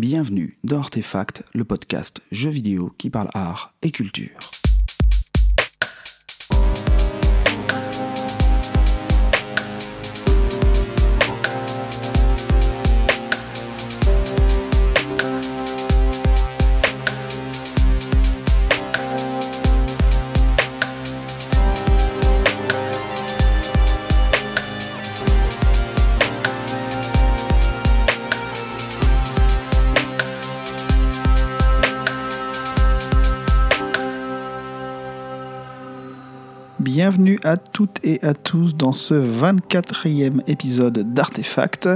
Bienvenue dans Artefact, le podcast jeux vidéo qui parle art et culture. Et à tous dans ce 24e épisode d'Artefact.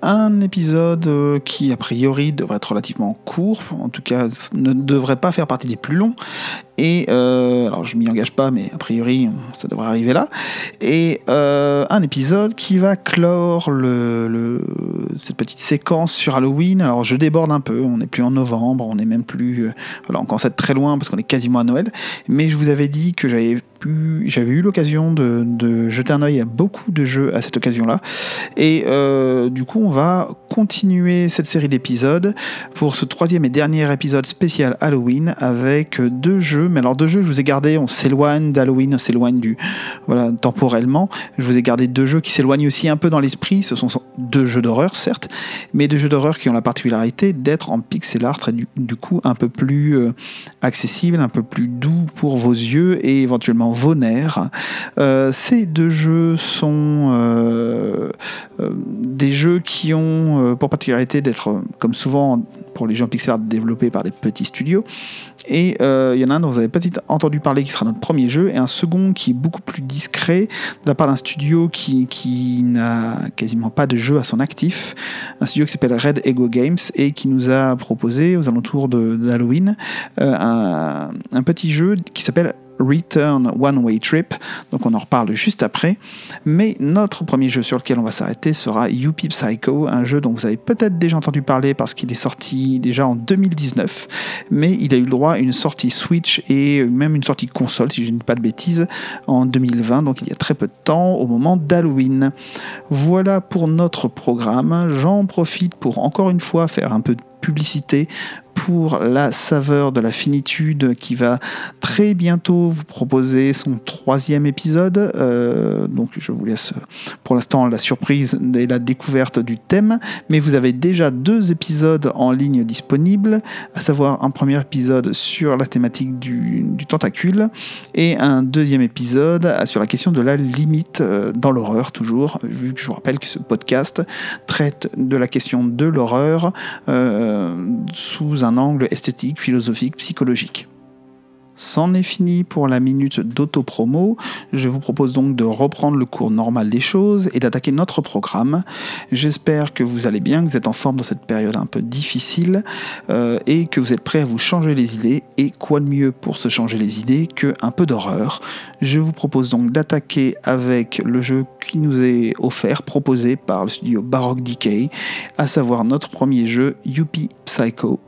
Un épisode euh, qui, a priori, devrait être relativement court, en tout cas ne devrait pas faire partie des plus longs. Et euh, alors je m'y engage pas, mais a priori ça devrait arriver là. Et euh, un épisode qui va clore cette petite séquence sur Halloween. Alors je déborde un peu, on n'est plus en novembre, on n'est même plus, voilà, on commence à être très loin parce qu'on est quasiment à Noël. Mais je vous avais dit que j'avais j'avais eu l'occasion de, jeter un œil à beaucoup de jeux à cette occasion-là. Et euh, du coup, on va continuer cette série d'épisodes pour ce troisième et dernier épisode spécial Halloween avec deux jeux. Mais alors deux jeux, je vous ai gardé, on s'éloigne d'Halloween, on s'éloigne du voilà temporellement. Je vous ai gardé deux jeux qui s'éloignent aussi un peu dans l'esprit. Ce sont deux jeux d'horreur, certes, mais deux jeux d'horreur qui ont la particularité d'être en pixel art et du, coup un peu plus euh, accessible, un peu plus doux pour vos yeux et éventuellement vos nerfs. Euh, ces deux jeux sont euh, des jeux qui ont pour particularité d'être, comme souvent pour les jeux en développés par des petits studios. Et il y en a un dont vous avez peut-être entendu parler qui sera notre premier jeu, et un second qui est beaucoup plus discret de la part d'un studio qui, qui n'a quasiment pas de jeu à son actif, un studio qui s'appelle Red Ego Games et qui nous a proposé aux alentours d'Halloween un, un petit jeu qui s'appelle Return One Way Trip, donc on en reparle juste après. Mais notre premier jeu sur lequel on va s'arrêter sera Youpi Psycho, un jeu dont vous avez peut-être déjà entendu parler parce qu'il est sorti déjà en 2019, mais il a eu le droit à une sortie Switch et même une sortie console, si je ne dis pas de bêtises, en 2020, donc il y a très peu de temps, au moment d'Halloween. Voilà pour notre programme. J'en profite pour encore une fois faire un peu de publicité pour la saveur de la finitude qui va très bientôt vous proposer son troisième épisode. Euh, donc je vous laisse pour l'instant la surprise et la découverte du thème. Mais vous avez déjà deux épisodes en ligne disponibles, à savoir un premier épisode sur la thématique du, tentacule et un deuxième épisode sur la question de la limite euh, dans l'horreur toujours, vu que je vous rappelle que ce podcast traite de la question de l'horreur euh, sous angle esthétique, philosophique, psychologique. C'en est fini pour la minute d'auto-promo. Je vous propose donc de reprendre le cours normal des choses et d'attaquer notre programme. J'espère que vous allez bien, que vous êtes en forme dans cette période un peu difficile euh, et que vous êtes prêts à vous changer les idées. Et quoi de mieux pour se changer les idées qu'un peu d'horreur? Je vous propose donc d'attaquer avec le jeu qui nous est offert, proposé par le studio Baroque Decay, à savoir notre premier jeu, Yuppie Psycho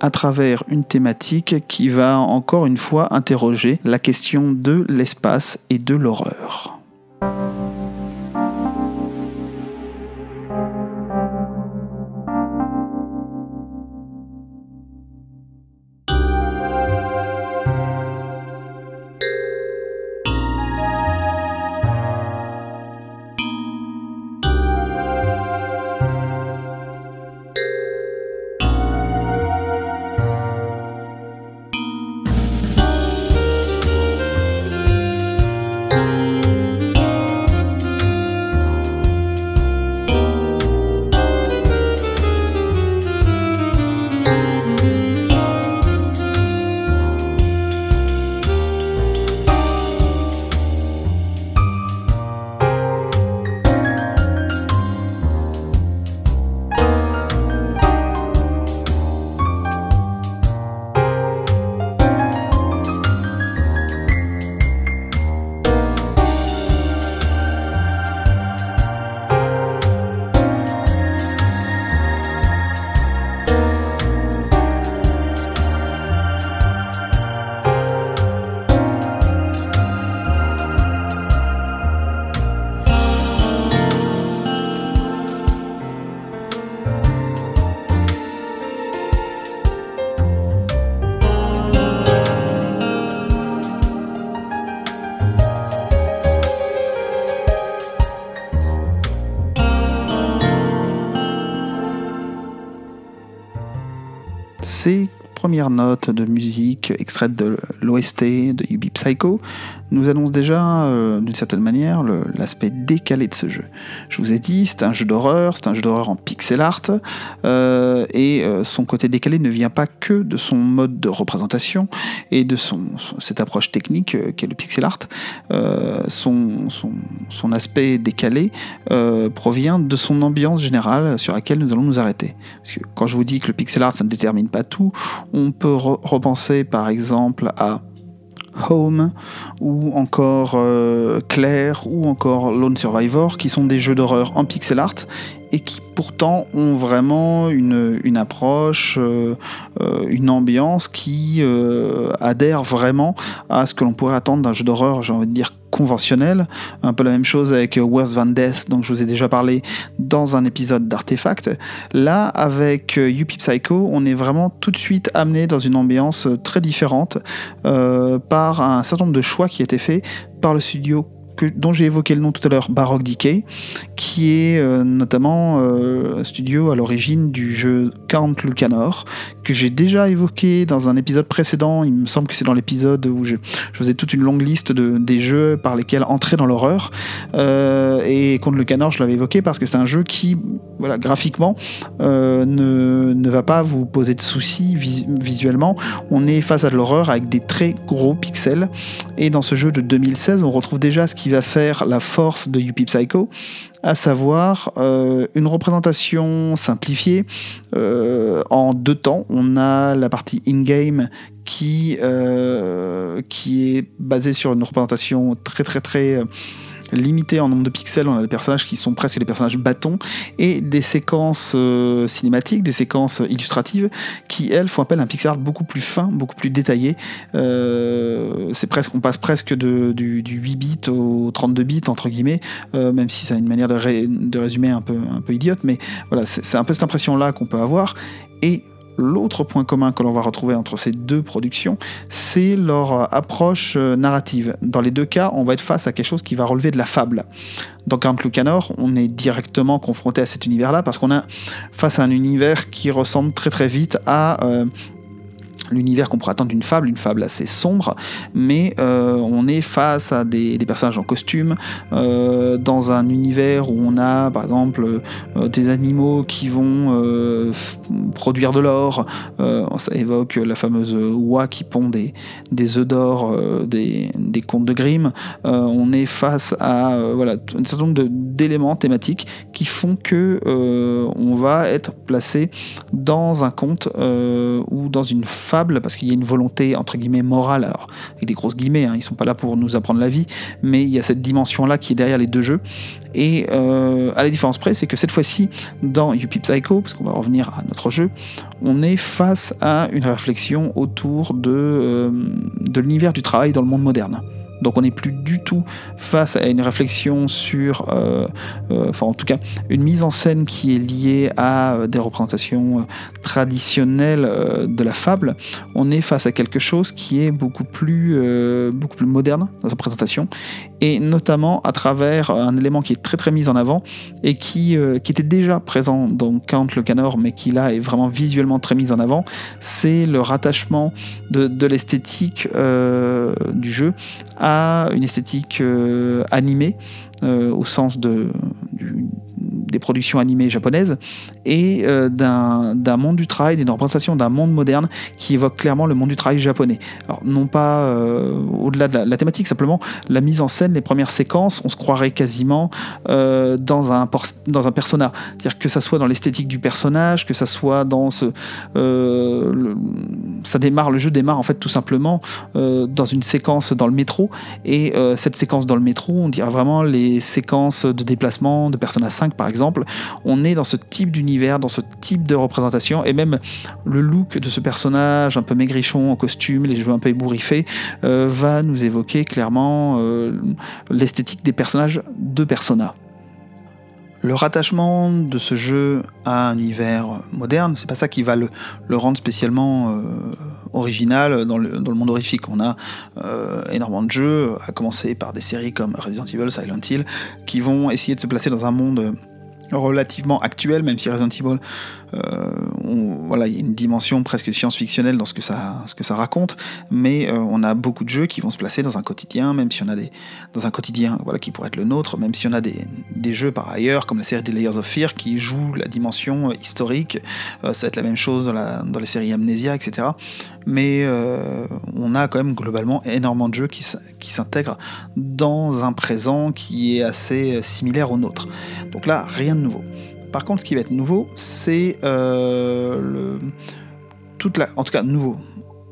à travers une thématique qui va encore une fois interroger la question de l'espace et de l'horreur. Ces premières notes de musique extraites de l'OST de Ubi Psycho nous annonce déjà, euh, d'une certaine manière, l'aspect décalé de ce jeu. Je vous ai dit, c'est un jeu d'horreur, c'est un jeu d'horreur en pixel art, euh, et euh, son côté décalé ne vient pas que de son mode de représentation et de son, cette approche technique qu'est le pixel art. Son, son, son, aspect décalé provient de son ambiance générale sur laquelle nous allons nous arrêter. Parce que quand je vous dis que le pixel art, ça ne détermine pas tout, on peut repenser par exemple à Home ou encore euh, Claire ou encore Lone Survivor qui sont des jeux d'horreur en pixel art et qui pourtant ont vraiment une, approche, euh, euh, une ambiance qui adhère vraiment à ce que l'on pourrait attendre d'un jeu d'horreur, j'ai envie de dire conventionnel. Un peu la même chose avec Worse Than Death, dont je vous ai déjà parlé dans un épisode d'Artefact. Là, avec Yuppie Psycho, on est vraiment tout de suite amené dans une ambiance très différente euh, par un certain nombre de choix qui étaient faits par le studio dont j'ai évoqué le nom tout à l'heure, Baroque Decay, qui est euh, notamment euh, un studio à l'origine du jeu Count Lucanor, que j'ai déjà évoqué dans un épisode précédent. Il me semble que c'est dans l'épisode où je, faisais toute une longue liste de, des jeux par lesquels entrer dans l'horreur. Euh, et Count Lucanor, je l'avais évoqué parce que c'est un jeu qui, voilà, graphiquement, ne, ne, va pas vous poser de soucis visuellement. On est face à de l'horreur avec des très gros pixels. Et dans ce jeu de 2016, on retrouve déjà ce qui va faire la force de Yuppie Psycho, à savoir euh, une représentation simplifiée euh, en deux temps. On a la partie in-game qui, euh, qui est basée sur une représentation très très très limité en nombre de pixels, on a des personnages qui sont presque des personnages bâtons, et des séquences euh, cinématiques, des séquences illustratives, qui elles font appel à un pixel art beaucoup plus fin, beaucoup plus détaillé. Euh, c'est presque, on passe presque de, du, 8 bits au 32 bits entre guillemets, euh, même si c'est une manière de, de, résumer un peu, un peu idiote, mais voilà, c'est un peu cette impression là qu'on peut avoir. Et L'autre point commun que l'on va retrouver entre ces deux productions, c'est leur approche euh, narrative. Dans les deux cas, on va être face à quelque chose qui va relever de la fable. Dans Count Lucanor, on est directement confronté à cet univers-là parce qu'on a face à un univers qui ressemble très très vite à euh, l'univers qu'on pourrait attendre d'une fable, une fable assez sombre, mais euh, on est face à des, personnages en costume, euh, dans un univers où on a par exemple euh, des animaux qui vont produire de l'or, ça évoque la fameuse oie qui pond des, œufs d'or, des, des, contes de Grimm, on est face à voilà, un certain nombre d'éléments thématiques qui font que on va être placé dans un conte ou dans une fable parce qu'il y a une volonté entre guillemets morale, alors avec des grosses guillemets, hein, ils sont pas là pour nous apprendre la vie, mais il y a cette dimension-là qui est derrière les deux jeux. Et euh, à la différence près, c'est que cette fois-ci, dans Yuppie Psycho, parce qu'on va revenir à notre jeu, on est face à une réflexion autour de, euh, de l'univers du travail dans le monde moderne. Donc on n'est plus du tout face à une réflexion sur, euh, enfin en tout cas, une mise en scène qui est liée à des représentations traditionnelles de la fable. On est face à quelque chose qui est beaucoup plus, beaucoup plus moderne dans sa présentation, et notamment à travers un élément qui est très très mis en avant et qui, qui était déjà présent dans Count le Canor, mais qui là est vraiment visuellement très mis en avant, c'est le rattachement de, l'esthétique du jeu à une esthétique euh, animée euh, au sens de, productions animées japonaises et euh, d'un monde du travail, d'une représentation d'un monde moderne qui évoque clairement le monde du travail japonais. Non pas euh, au-delà de la, thématique, simplement la mise en scène, les premières séquences, on se croirait quasiment euh, dans un dans un persona, c'est-à-dire que ça soit dans l'esthétique du personnage, que ça soit dans ce, ça démarre, le jeu démarre en fait tout simplement dans une séquence dans le métro et cette séquence dans le métro, on dirait vraiment les séquences de déplacement de Persona 5 par exemple, on est dans ce type d'univers, dans ce type de représentation, et même le look de ce personnage un peu maigrichon en costume, les cheveux un peu ébouriffés, euh, va nous évoquer clairement euh, l'esthétique des personnages de Persona. Le rattachement de ce jeu à un univers moderne, c'est pas ça qui va le, rendre spécialement euh, original dans le, monde horrifique. On a énormément de jeux, à commencer par des séries comme Resident Evil, Silent Hill, qui vont essayer de se placer dans un monde relativement actuel, même si Resident Evil, euh, voilà, il y a une dimension presque science-fictionnelle dans ce que ça, raconte, mais euh, on a beaucoup de jeux qui vont se placer dans un quotidien, même si on a des, dans un quotidien, voilà, qui pourrait être le nôtre, même si on a des, des jeux par ailleurs, comme la série des Layers of Fear, qui joue la dimension historique. ça va être la même chose dans, la, dans les séries Amnesia, etc. Mais on a quand même globalement énormément de jeux qui s'intègrent dans un présent qui est assez similaire au nôtre. Donc là, rien de nouveau. Par contre, ce qui va être nouveau, c'est euh, toute la, en tout cas nouveau,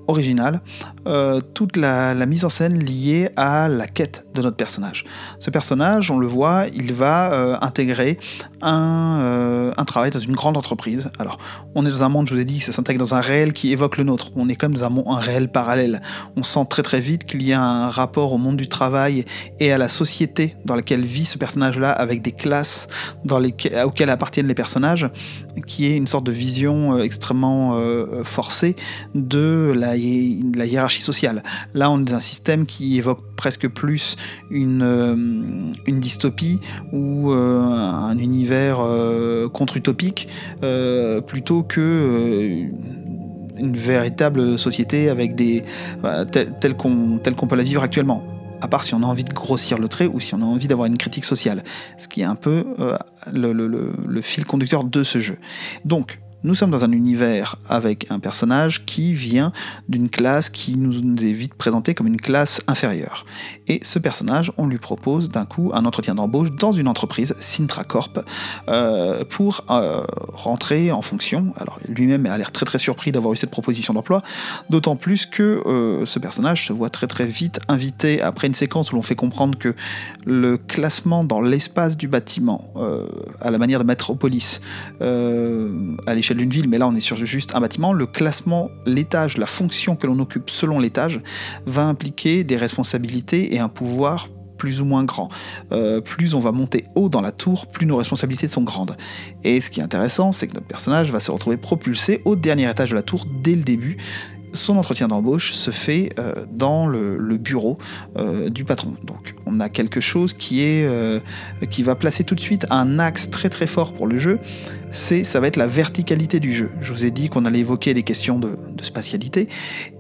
original, euh, toute la, mise en scène liée à la quête de notre personnage. Ce personnage, on le voit, il va euh, intégrer un, un, travail dans une grande entreprise. Alors, on est dans un monde, je vous ai dit, ça s'intègre dans un réel qui évoque le nôtre. On est comme dans un, un réel parallèle. On sent très très vite qu'il y a un rapport au monde du travail et à la société dans laquelle vit ce personnage-là, avec des classes dans lesquelles, auxquelles appartiennent les personnages, qui est une sorte de vision extrêmement forcée de la hiérarchie sociale. Là, on est dans un système qui évoque presque plus une, euh, dystopie ou euh, un univers euh, contre-utopique plutôt que une véritable société avec des telle, qu'on peut la vivre actuellement à part si on a envie de grossir le trait ou si on a envie d'avoir une critique sociale, ce qui est un peu le, le, fil conducteur de ce jeu. Donc, nous sommes dans un univers avec un personnage qui vient d'une classe qui nous est vite présentée comme une classe inférieure. Et ce personnage, on lui propose d'un coup un entretien d'embauche dans une entreprise, Sintra Corp, euh, pour euh, rentrer en fonction. Alors lui-même a l'air très très surpris d'avoir eu cette proposition d'emploi, d'autant plus que euh, ce personnage se voit très très vite invité après une séquence où l'on fait comprendre que le classement dans l'espace du bâtiment, à la manière de Metropolis, à l'échelle d'une ville, mais là on est sur juste un bâtiment, le classement, l'étage, la fonction que l'on occupe selon l'étage va impliquer des responsabilités et un pouvoir plus ou moins grand. Euh, plus on va monter haut dans la tour, plus nos responsabilités sont grandes. Et ce qui est intéressant, c'est que notre personnage va se retrouver propulsé au dernier étage de la tour dès le début, son entretien d'embauche se fait euh, dans le, bureau euh, du patron. Donc on a quelque chose qui, est, qui va placer tout de suite un axe très très fort pour le jeu, c'est ça va être la verticalité du jeu. Je vous ai dit qu'on allait évoquer des questions de, spatialité,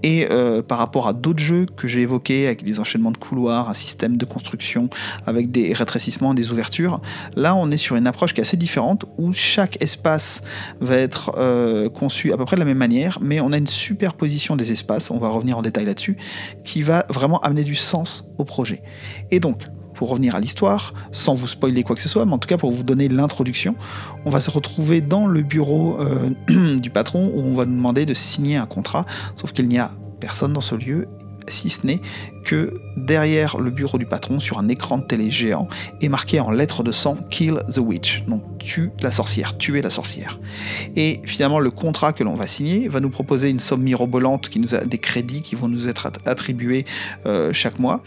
et par rapport à d'autres jeux que j'ai évoqués avec des enchaînements de couloirs, un système de construction avec des rétrécissements, des ouvertures, là on est sur une approche qui est assez différente où chaque espace va être conçu à peu près de la même manière, mais on a une superposition des espaces, on va revenir en détail là-dessus, qui va vraiment amener du sens au projet. Et donc, pour revenir à l'histoire, sans vous spoiler quoi que ce soit, mais en tout cas pour vous donner l'introduction, on va se retrouver dans le bureau euh, du patron où on va nous demander de signer un contrat, sauf qu'il n'y a personne dans ce lieu si ce n'est que derrière le bureau du patron, sur un écran de télé géant, est marqué en lettres de sang Kill the Witch, donc tue la sorcière, tuer la sorcière. Et finalement, le contrat que l'on va signer va nous proposer une somme mirobolante, qui nous a des crédits qui vont nous être attribués euh, chaque mois,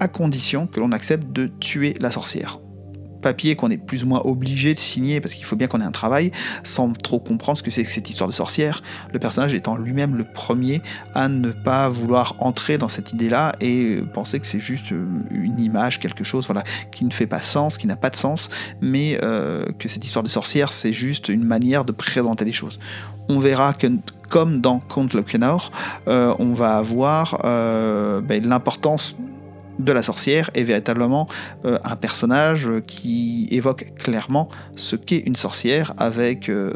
à condition que l'on accepte de tuer la sorcière papier qu'on est plus ou moins obligé de signer parce qu'il faut bien qu'on ait un travail, sans trop comprendre ce que c'est que cette histoire de sorcière. Le personnage étant lui-même le premier à ne pas vouloir entrer dans cette idée-là et penser que c'est juste euh, une image, quelque chose voilà, qui ne fait pas sens, qui n'a pas de sens, mais euh, que cette histoire de sorcière, c'est juste une manière de présenter les choses. On verra que comme dans Conte Lokenor, euh, on va avoir ben, l'importance de la sorcière est véritablement euh, un personnage qui évoque clairement ce qu'est une sorcière avec euh,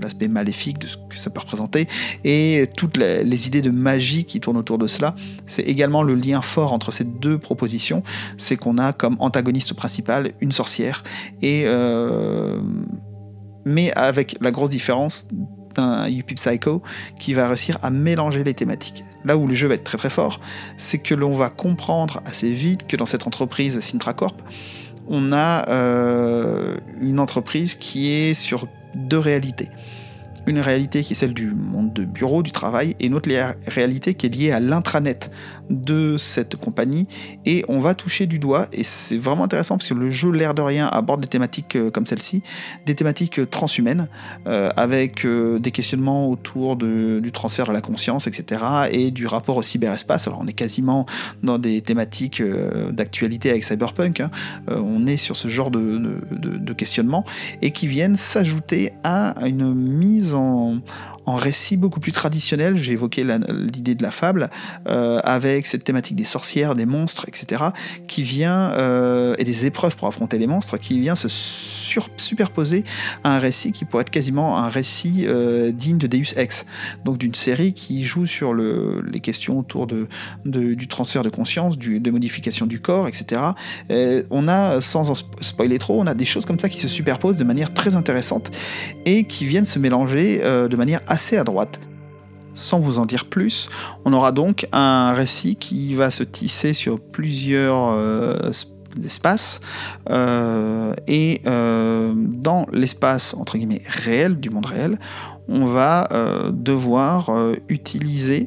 l'aspect maléfique de ce que ça peut représenter et toutes les, idées de magie qui tournent autour de cela. C'est également le lien fort entre ces deux propositions, c'est qu'on a comme antagoniste principal une sorcière et euh, mais avec la grosse différence un Yuppie Psycho qui va réussir à mélanger les thématiques. Là où le jeu va être très très fort, c'est que l'on va comprendre assez vite que dans cette entreprise Sintracorp, on a euh, une entreprise qui est sur deux réalités une réalité qui est celle du monde de bureau, du travail, et une autre réalité qui est liée à l'intranet de cette compagnie. Et on va toucher du doigt, et c'est vraiment intéressant parce que le jeu, l'air de rien, aborde des thématiques euh, comme celle-ci, des thématiques euh, transhumaines, euh, avec des questionnements autour du transfert de la conscience, etc., et du rapport au cyberespace. Alors on est quasiment dans des thématiques d'actualité avec Cyberpunk, hein. on est sur ce genre de, de, de questionnement, et qui viennent s'ajouter à une mise en, en récit beaucoup plus traditionnel. J'ai évoqué l'idée de la fable euh, avec cette thématique des sorcières, des monstres, etc. qui vient euh, et des épreuves pour affronter les monstres qui vient se superposer à un récit qui pourrait être quasiment un récit euh, digne de Deus Ex, donc d'une série qui joue sur le, les questions autour du transfert de conscience, de modification du corps, etc. on a, sans en spoiler trop, on a des choses comme ça qui se superposent de manière très intéressante et qui viennent se mélanger de manière assez à droite. Sans vous en dire plus, on aura donc un récit qui va se tisser sur plusieurs euh, espaces euh, et euh, dans l'espace entre guillemets réel du monde réel, on va devoir utiliser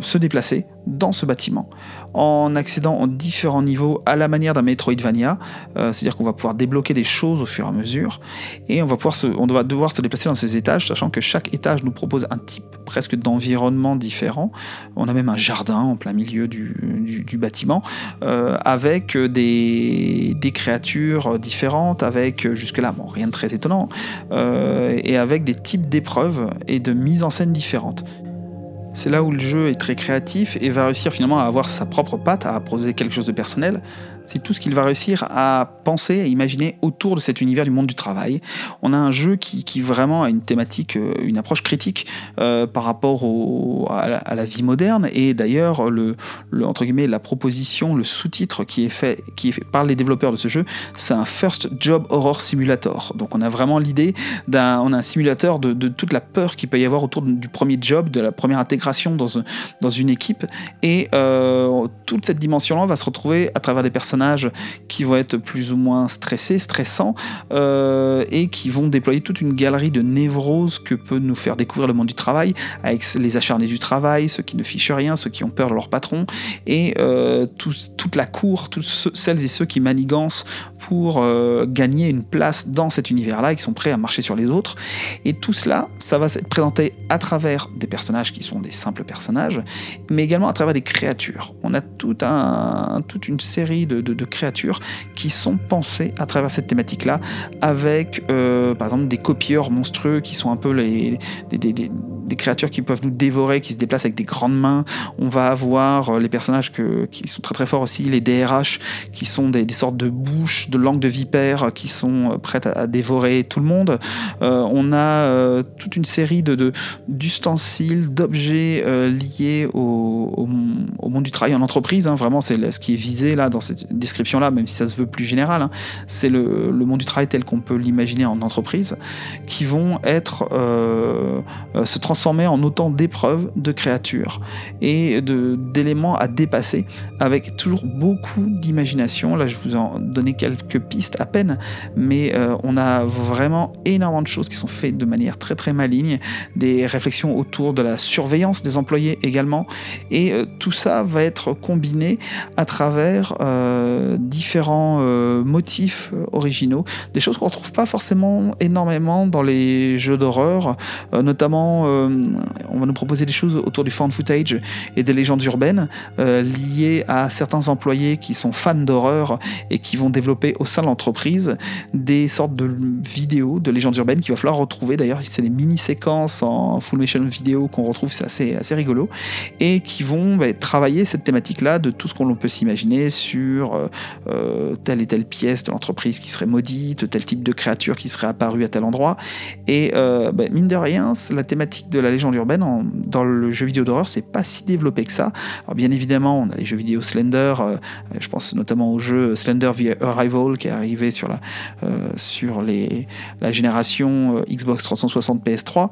se déplacer dans ce bâtiment en accédant en différents niveaux à la manière d'un Metroidvania, euh, c'est-à-dire qu'on va pouvoir débloquer des choses au fur et à mesure, et on va, se, devoir se déplacer dans ces étages, sachant que chaque étage nous propose un type presque d'environnement différent. On a même un jardin en plein milieu du, bâtiment, euh, avec des, créatures différentes, avec jusque-là, bon, rien de très étonnant, euh, et avec des types d'épreuves et de mise en scène différentes. C'est là où le jeu est très créatif et va réussir finalement à avoir sa propre patte, à proposer quelque chose de personnel, c'est tout ce qu'il va réussir à penser, à imaginer autour de cet univers du monde du travail. On a un jeu qui, vraiment a une thématique, euh, une approche critique euh, par rapport à, la, vie moderne. Et d'ailleurs, le, entre guillemets, la proposition, le sous-titre qui est fait, qui est fait par les développeurs de ce jeu, c'est un First Job Horror Simulator. Donc on a vraiment l'idée d'un, on a un simulateur de, toute la peur qu'il peut y avoir autour du premier job, de la première intégration dans, dans une équipe. Et euh, toute cette dimension-là va se retrouver à travers des personnes qui vont être plus ou moins stressés, stressants, euh, et qui vont déployer toute une galerie de névroses que peut nous faire découvrir le monde du travail, avec les acharnés du travail, ceux qui ne fichent rien, ceux qui ont peur de leur patron, et euh, toute la cour, toutes celles et ceux qui manigancent pour euh, gagner une place dans cet univers-là qui sont prêts à marcher sur les autres. Et tout cela, ça va être présenté à travers des personnages qui sont des simples personnages, mais également à travers des créatures. On a toute une série de, de, créatures qui sont pensées à travers cette thématique-là, avec euh, par exemple des copieurs monstrueux qui sont un peu les, créatures qui peuvent nous dévorer, qui se déplacent avec des grandes mains. On va avoir euh, les personnages qui sont très très forts aussi, les DRH, qui sont des, sortes de bouches, de langues de vipères qui sont euh, prêtes à, dévorer tout le monde. on a toute une série de, d'ustensiles, d'objets liés au, monde du travail en entreprise. Hein. Vraiment, c'est ce qui est visé là dans cette description-là, même si ça se veut plus général, hein, c'est le, monde du travail tel qu'on peut l'imaginer en entreprise, qui vont être euh, euh, se transformer en autant d'épreuves, de créatures et d'éléments à dépasser, avec toujours beaucoup d'imagination. Là, je vous en donné quelques pistes à peine, mais euh, on a vraiment énormément de choses qui sont faites de manière très très maligne, des réflexions autour de la surveillance des employés également, et tout ça va être combiné à travers euh, différents euh, motifs euh, originaux, des choses qu'on ne retrouve pas forcément énormément dans les jeux d'horreur, notamment on va nous proposer des choses autour du found footage et des légendes urbaines liées à certains employés qui sont fans d'horreur et qui vont développer au sein de l'entreprise des sortes de vidéos de légendes urbaines qu'il va falloir retrouver. D'ailleurs, c'est des mini-séquences en full motion vidéo qu'on retrouve, c'est assez, rigolo, et qui vont bah, travailler cette thématique-là de tout ce qu'on peut s'imaginer sur euh, euh, telle et telle pièce de l'entreprise qui serait maudite, tel type de créature qui serait apparue à tel endroit. Et euh, bah, mine de rien, la thématique la légende urbaine dans le jeu vidéo d'horreur, c'est pas si développé que ça. Alors bien évidemment, on a les jeux vidéo Slender, je pense notamment au jeu Slender The Arrival qui est arrivé sur la, sur les, la génération Xbox 360 PS3,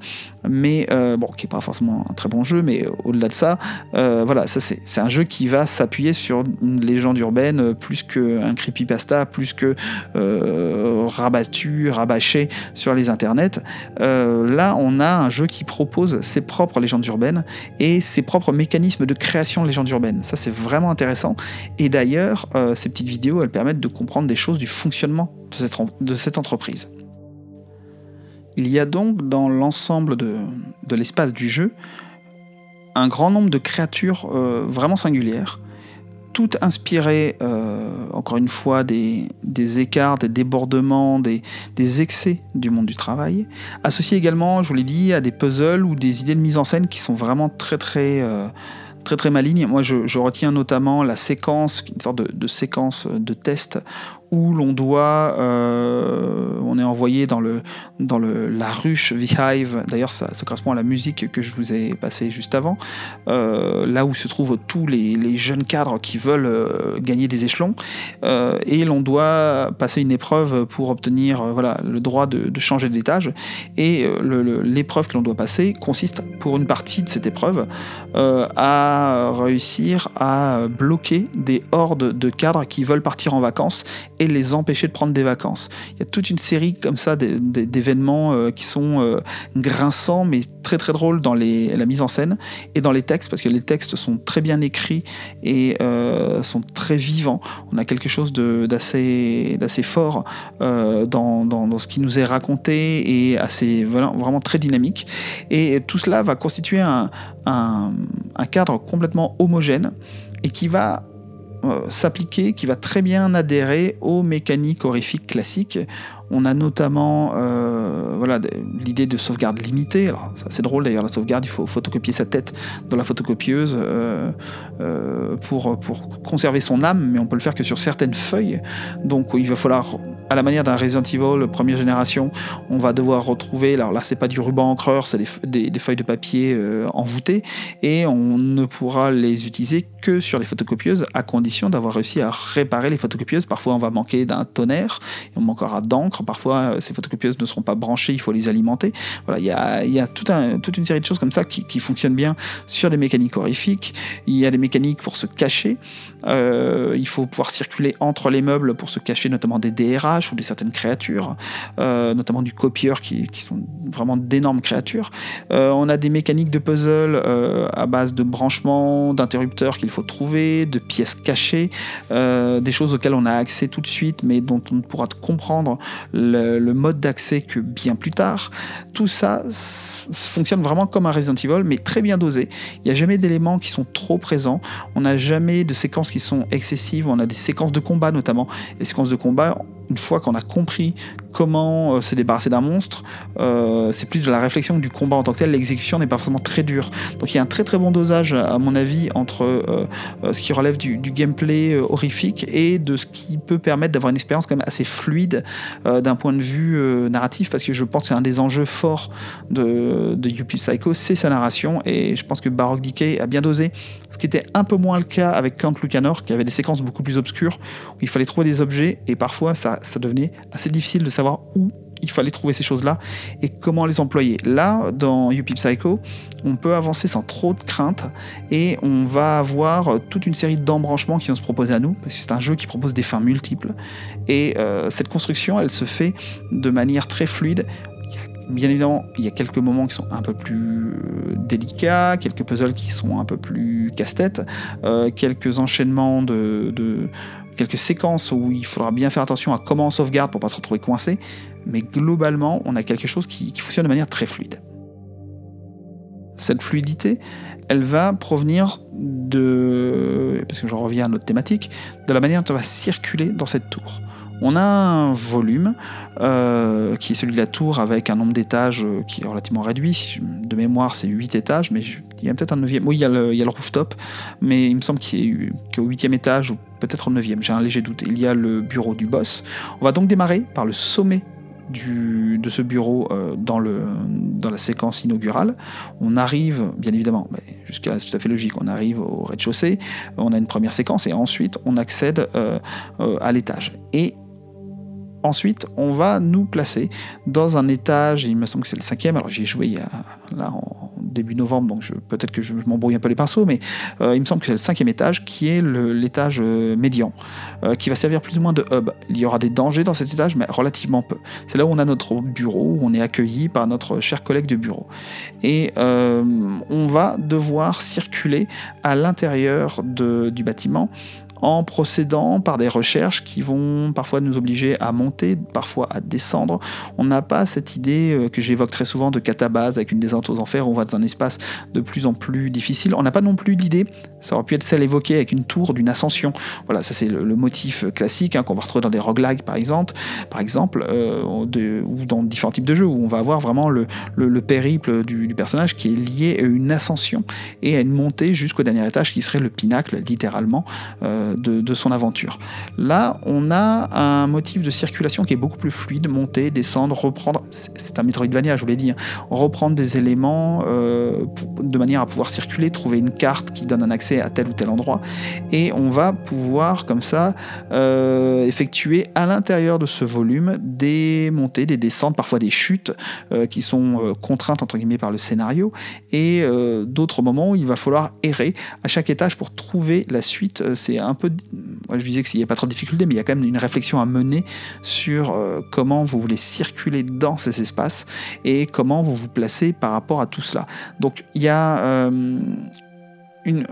mais bon, qui est pas forcément un très bon jeu, mais au-delà de ça, voilà, ça c'est un jeu qui va s'appuyer sur une légende urbaine euh, plus qu'un creepypasta, plus que euh, rabattu, rabâché sur les internets. Euh, là, on a un jeu qui propose ses propres légendes urbaines et ses propres mécanismes de création de légendes urbaines. Ça, c'est vraiment intéressant. Et d'ailleurs, ces petites vidéos, elles permettent de comprendre des choses du fonctionnement de cette, entreprise. Il y a donc dans l'ensemble de, de l'espace du jeu un grand nombre de créatures vraiment singulières tout inspiré, euh, encore une fois, des, écarts, des débordements, des, excès du monde du travail. Associé également, je vous l'ai dit, à des puzzles ou des idées de mise en scène qui sont vraiment très très... Euh, très très. Moi, je, retiens notamment la séquence, une sorte de, de séquence de test où l'on doit, euh, on est envoyé dans, le, dans le, la ruche Beehive, d'ailleurs ça, correspond à la musique que je vous ai passée juste avant, euh, là où se trouvent tous les, jeunes cadres qui veulent euh, gagner des échelons, et l'on doit passer une épreuve pour obtenir voilà, le droit de changer d'étage, et l'épreuve que l'on doit passer consiste pour une partie de cette épreuve à réussir à bloquer des hordes de cadres qui veulent partir en vacances et les empêcher de prendre des vacances. Il y a toute une série comme ça d'événements euh, qui sont euh, grinçants mais très très drôles dans la mise en scène et dans les textes parce que les textes sont très bien écrits et euh, sont très vivants. On a quelque chose d'assez fort dans, ce qui nous est raconté et assez vraiment très dynamique. Et tout cela va constituer un, cadre complètement homogène et qui va s'appliquer, qui va très bien adhérer aux mécaniques horrifiques classiques. On a notamment euh, voilà, l'idée de sauvegarde limitée. Alors, c'est drôle d'ailleurs, la sauvegarde, il faut photocopier sa tête dans la photocopieuse euh, pour, pour conserver son âme, mais on peut le faire que sur certaines feuilles. Donc, il va falloir à la manière d'un Resident Evil première génération, on va devoir retrouver, alors là c'est pas du ruban encreur, c'est des, feuilles de papier euh, envoûtées, et on ne pourra les utiliser que sur les photocopieuses, à condition d'avoir réussi à réparer les photocopieuses. Parfois on va manquer d'un tonnerre, on manquera d'encre, parfois euh, ces photocopieuses ne seront pas branchées, il faut les alimenter. Voilà, il y a, toute une série de choses comme ça qui, qui fonctionnent bien sur des mécaniques horrifiques. Il y a des mécaniques pour se cacher. Euh, il faut pouvoir circuler entre les meubles pour se cacher notamment des DRH ou des certaines créatures, euh, notamment du copieur qui, sont vraiment d'énormes créatures. Euh, on a des mécaniques de puzzle à base de branchements, d'interrupteurs qu'il faut trouver, de pièces cachées, des choses auxquelles on a accès tout de suite mais dont on ne pourra comprendre le, le mode d'accès que bien plus tard. Tout ça fonctionne vraiment comme un Resident Evil mais très bien dosé. Il n'y a jamais d'éléments qui sont trop présents. On n'a jamais de séquences sont excessives. On a des séquences de combat notamment. Les séquences de combat, une fois qu'on a compris comment euh, se débarrasser d'un monstre, euh, c'est plus de la réflexion du combat en tant que tel. L'exécution n'est pas forcément très dure. Donc il y a un très très bon dosage, à mon avis, entre euh, ce qui relève du, gameplay horrifique et de ce qui peut permettre d'avoir une expérience quand même assez fluide d'un point de vue narratif, parce que je pense que c'est un des enjeux forts de, de Psycho, c'est sa narration, et je pense que Baroque Decay a bien dosé, ce qui était un peu moins le cas avec Count Lucanor, qui avait des séquences beaucoup plus obscures, où il fallait trouver des objets, et parfois ça, ça devenait assez difficile de savoir où il fallait trouver ces choses-là et comment les employer. Là, dans Youpi Psycho, on peut avancer sans trop de crainte et on va avoir toute une série d'embranchements qui vont se proposer à nous, parce que c'est un jeu qui propose des fins multiples. Et euh, cette construction, elle se fait de manière très fluide. Bien évidemment, il y a quelques moments qui sont un peu plus euh, délicats, quelques puzzles qui sont un peu plus casse-tête, euh, quelques enchaînements de quelques séquences où il faudra bien faire attention à comment on sauvegarde pour pas se retrouver coincé, mais globalement, on a quelque chose qui, fonctionne de manière très fluide. Cette fluidité, elle va provenir de, parce que je reviens à notre thématique, de la manière dont on va circuler dans cette tour. On a un volume euh, qui est celui de la tour avec un nombre d'étages euh, qui est relativement réduit. De mémoire, c'est 8 étages, mais il y a peut-être un 9 Oui, il y, a le, rooftop, mais il me semble qu'au 8 étage ou peut-être au 9 j'ai un léger doute, il y a le bureau du boss. On va donc démarrer par le sommet du, de ce bureau euh, dans, le, dans la séquence inaugurale. On arrive, bien évidemment, jusqu'à c'est tout à fait logique, on arrive au rez-de-chaussée, on a une première séquence et ensuite on accède à l'étage. Et Ensuite, on va nous placer dans un étage, il me semble que c'est le cinquième, alors j'y ai joué là en début novembre, donc peut-être que je m'embrouille un peu les pinceaux, mais euh, il me semble que c'est le cinquième étage qui est l'étage euh, médian, euh, qui va servir plus ou moins de hub. Il y aura des dangers dans cet étage, mais relativement peu. C'est là où on a notre bureau, où on est accueilli par notre cher collègue de bureau. Et on va devoir circuler à l'intérieur du bâtiment en procédant par des recherches qui vont parfois nous obliger à monter, parfois à descendre. On n'a pas cette idée euh, que j'évoque très souvent de catabase avec une descente aux enfers on va dans un espace de plus en plus difficile. On n'a pas non plus l'idée, ça aurait pu être celle évoquée avec une tour d'une ascension. Voilà, ça c'est le, motif classique hein, qu'on va retrouver dans des roguelikes par exemple, par exemple euh, ou dans différents types de jeux où on va avoir vraiment le, périple du, personnage qui est lié à une ascension et à une montée jusqu'au dernier étage qui serait le pinacle littéralement euh, de, son aventure. Là, on a un motif de circulation qui est beaucoup plus fluide, monter, descendre, reprendre. C'est un Metroidvania, je vous l'ai dit. Hein. reprendre des éléments euh, de manière à pouvoir circuler, trouver une carte qui donne un accès à tel ou tel endroit. Et on va pouvoir, comme ça, euh, effectuer à l'intérieur de ce volume des montées, des descentes, parfois des chutes euh, qui sont contraintes, entre guillemets, par le scénario. Et d'autres moments où il va falloir errer à chaque étage pour trouver la suite. C'est un peu je disais qu'il n'y a pas trop de difficultés, mais il y a quand même une réflexion à mener sur euh, comment vous voulez circuler dans ces espaces et comment vous vous placez par rapport à tout cela. Donc il y a euh, une,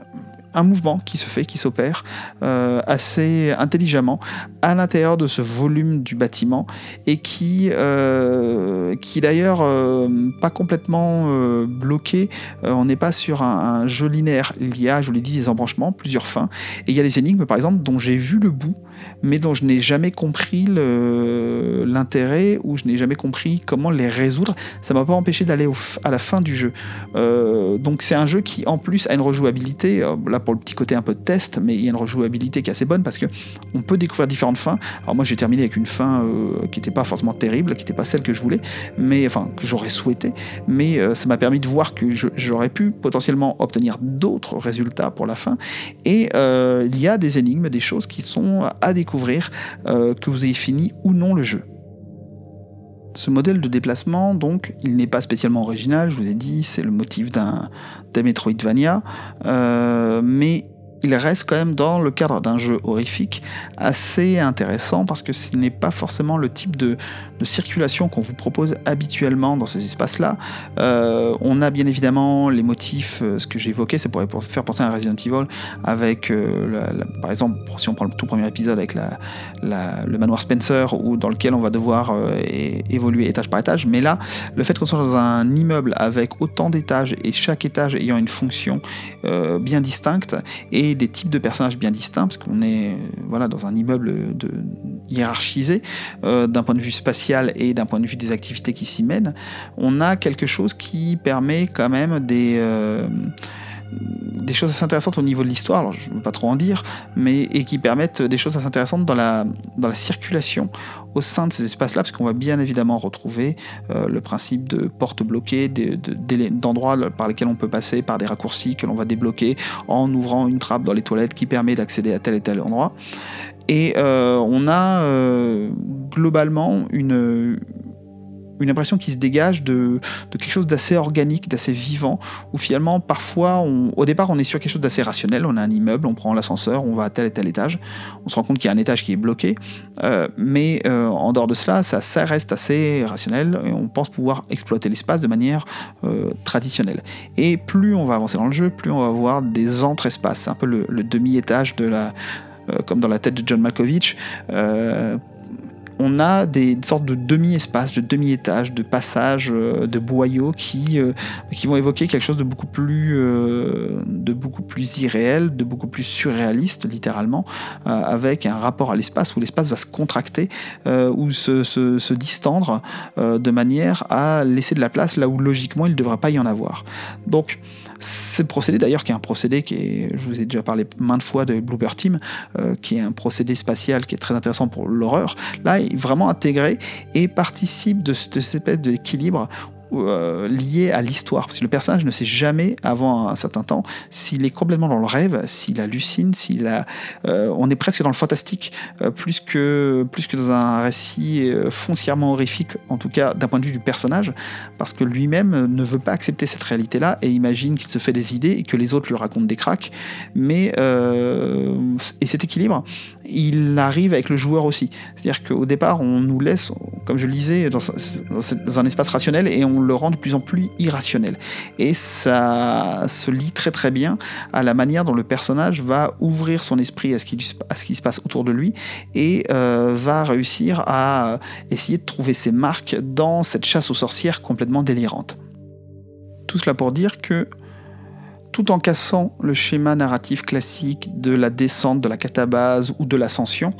un mouvement qui se fait, qui s'opère euh, assez intelligemment à l'intérieur de ce volume du bâtiment et qui, euh, qui d'ailleurs euh, pas complètement bloqué. on n'est pas sur un, jeu linéaire. Il y a, je vous l'ai dit, des embranchements, plusieurs fins. Et il y a des énigmes, par exemple, dont j'ai vu le bout, mais dont je n'ai jamais compris l'intérêt ou je n'ai jamais compris comment les résoudre. Ça m'a pas empêché d'aller à la fin du jeu. donc c'est un jeu qui, en plus, a une rejouabilité. Là, pour le petit côté un peu de test, mais il y a une rejouabilité qui est assez bonne parce que on peut découvrir différentes fins. Alors moi j'ai terminé avec une fin euh, qui n'était pas forcément terrible, qui n'était pas celle que je voulais, mais enfin que j'aurais souhaité, mais euh, ça m'a permis de voir que j'aurais pu potentiellement obtenir d'autres résultats pour la fin. Et euh, il y a des énigmes, des choses qui sont découvrir, que vous ayez fini ou non le jeu. Ce modèle de déplacement, donc, il n'est pas spécialement original, je vous ai dit, c'est le motif d'un Metroidvania, euh, mais il reste quand même dans le cadre d'un jeu horrifique assez intéressant parce que ce n'est pas forcément le type de, circulation qu'on vous propose habituellement dans ces espaces-là. Euh, on a bien évidemment les motifs, euh, ce que évoqué, ça pourrait faire penser à Resident Evil avec, euh, par exemple, si on prend le tout premier épisode avec le manoir Spencer ou dans lequel on va devoir évoluer étage par étage. Mais là, le fait qu'on soit dans un immeuble avec autant d'étages et chaque étage ayant une fonction bien distincte et des types de personnages bien distincts, parce qu'on est voilà, dans un immeuble de, hiérarchisé euh, d'un point de vue spatial et d'un point de vue des activités qui s'y mènent, on a quelque chose qui permet quand même des... Euh, des choses assez intéressantes au niveau de l'histoire, je ne veux pas trop en dire, mais et qui permettent des choses assez intéressantes dans la, dans la circulation au sein de ces espaces-là, parce qu'on va bien évidemment retrouver euh, le principe de portes bloquées, d'endroits par lesquels on peut passer par des raccourcis que l'on va débloquer en ouvrant une trappe dans les toilettes qui permet d'accéder à tel et tel endroit. Et euh, on a euh, globalement une, une impression qui se dégage de, quelque chose d'assez organique, d'assez vivant, où finalement, parfois, au départ, on est sur quelque chose d'assez rationnel. On a un immeuble, on prend l'ascenseur, on va à tel et tel étage. On se rend compte qu'il y a un étage qui est bloqué. Euh, mais euh, en dehors de cela, ça, reste assez rationnel on pense pouvoir exploiter l'espace de manière euh, traditionnelle. Et plus on va avancer dans le jeu, plus on va avoir des entre-espaces. C'est un peu le, demi-étage de la comme dans la tête de John Malkovich, on a des sortes de demi-espaces, de demi-étages, de passages, euh, de boyaux qui, euh, qui vont évoquer quelque chose de beaucoup plus, euh, de beaucoup plus irréel, de beaucoup plus surréaliste, littéralement, avec un rapport à l'espace où l'espace va se contracter ou se, distendre de manière à laisser de la place là où logiquement il ne devrait pas y en avoir. Ce procédé d'ailleurs, qui est un procédé qui est, je vous ai déjà parlé maintes fois de Blooper Team, euh, qui est un procédé spatial qui est très intéressant pour l'horreur, là, est vraiment intégré et participe de, de cette espèce d'équilibre euh, lié à l'histoire. Parce que le personnage ne sait jamais, avant un certain temps, s'il est complètement dans le rêve, s'il hallucine, s'il a. Euh, on est presque dans le fantastique, euh, plus, que, dans un récit foncièrement horrifique, en tout cas d'un point de vue du personnage, parce que lui-même ne veut pas accepter cette réalité-là et imagine qu'il se fait des idées et que les autres lui racontent des cracks. Mais. et cet équilibre, il arrive avec le joueur aussi. C'est-à-dire qu'au départ, on nous laisse, comme je le disais, dans, un espace rationnel et on le rend de plus en plus irrationnel. Et ça se lie très très bien à la manière dont le personnage va ouvrir son esprit à ce qui, se passe autour de lui et euh, va réussir à essayer de trouver ses marques dans cette chasse aux sorcières complètement délirante. Tout cela pour dire que tout en cassant le schéma narratif classique de la descente de la catabase ou de l'ascension,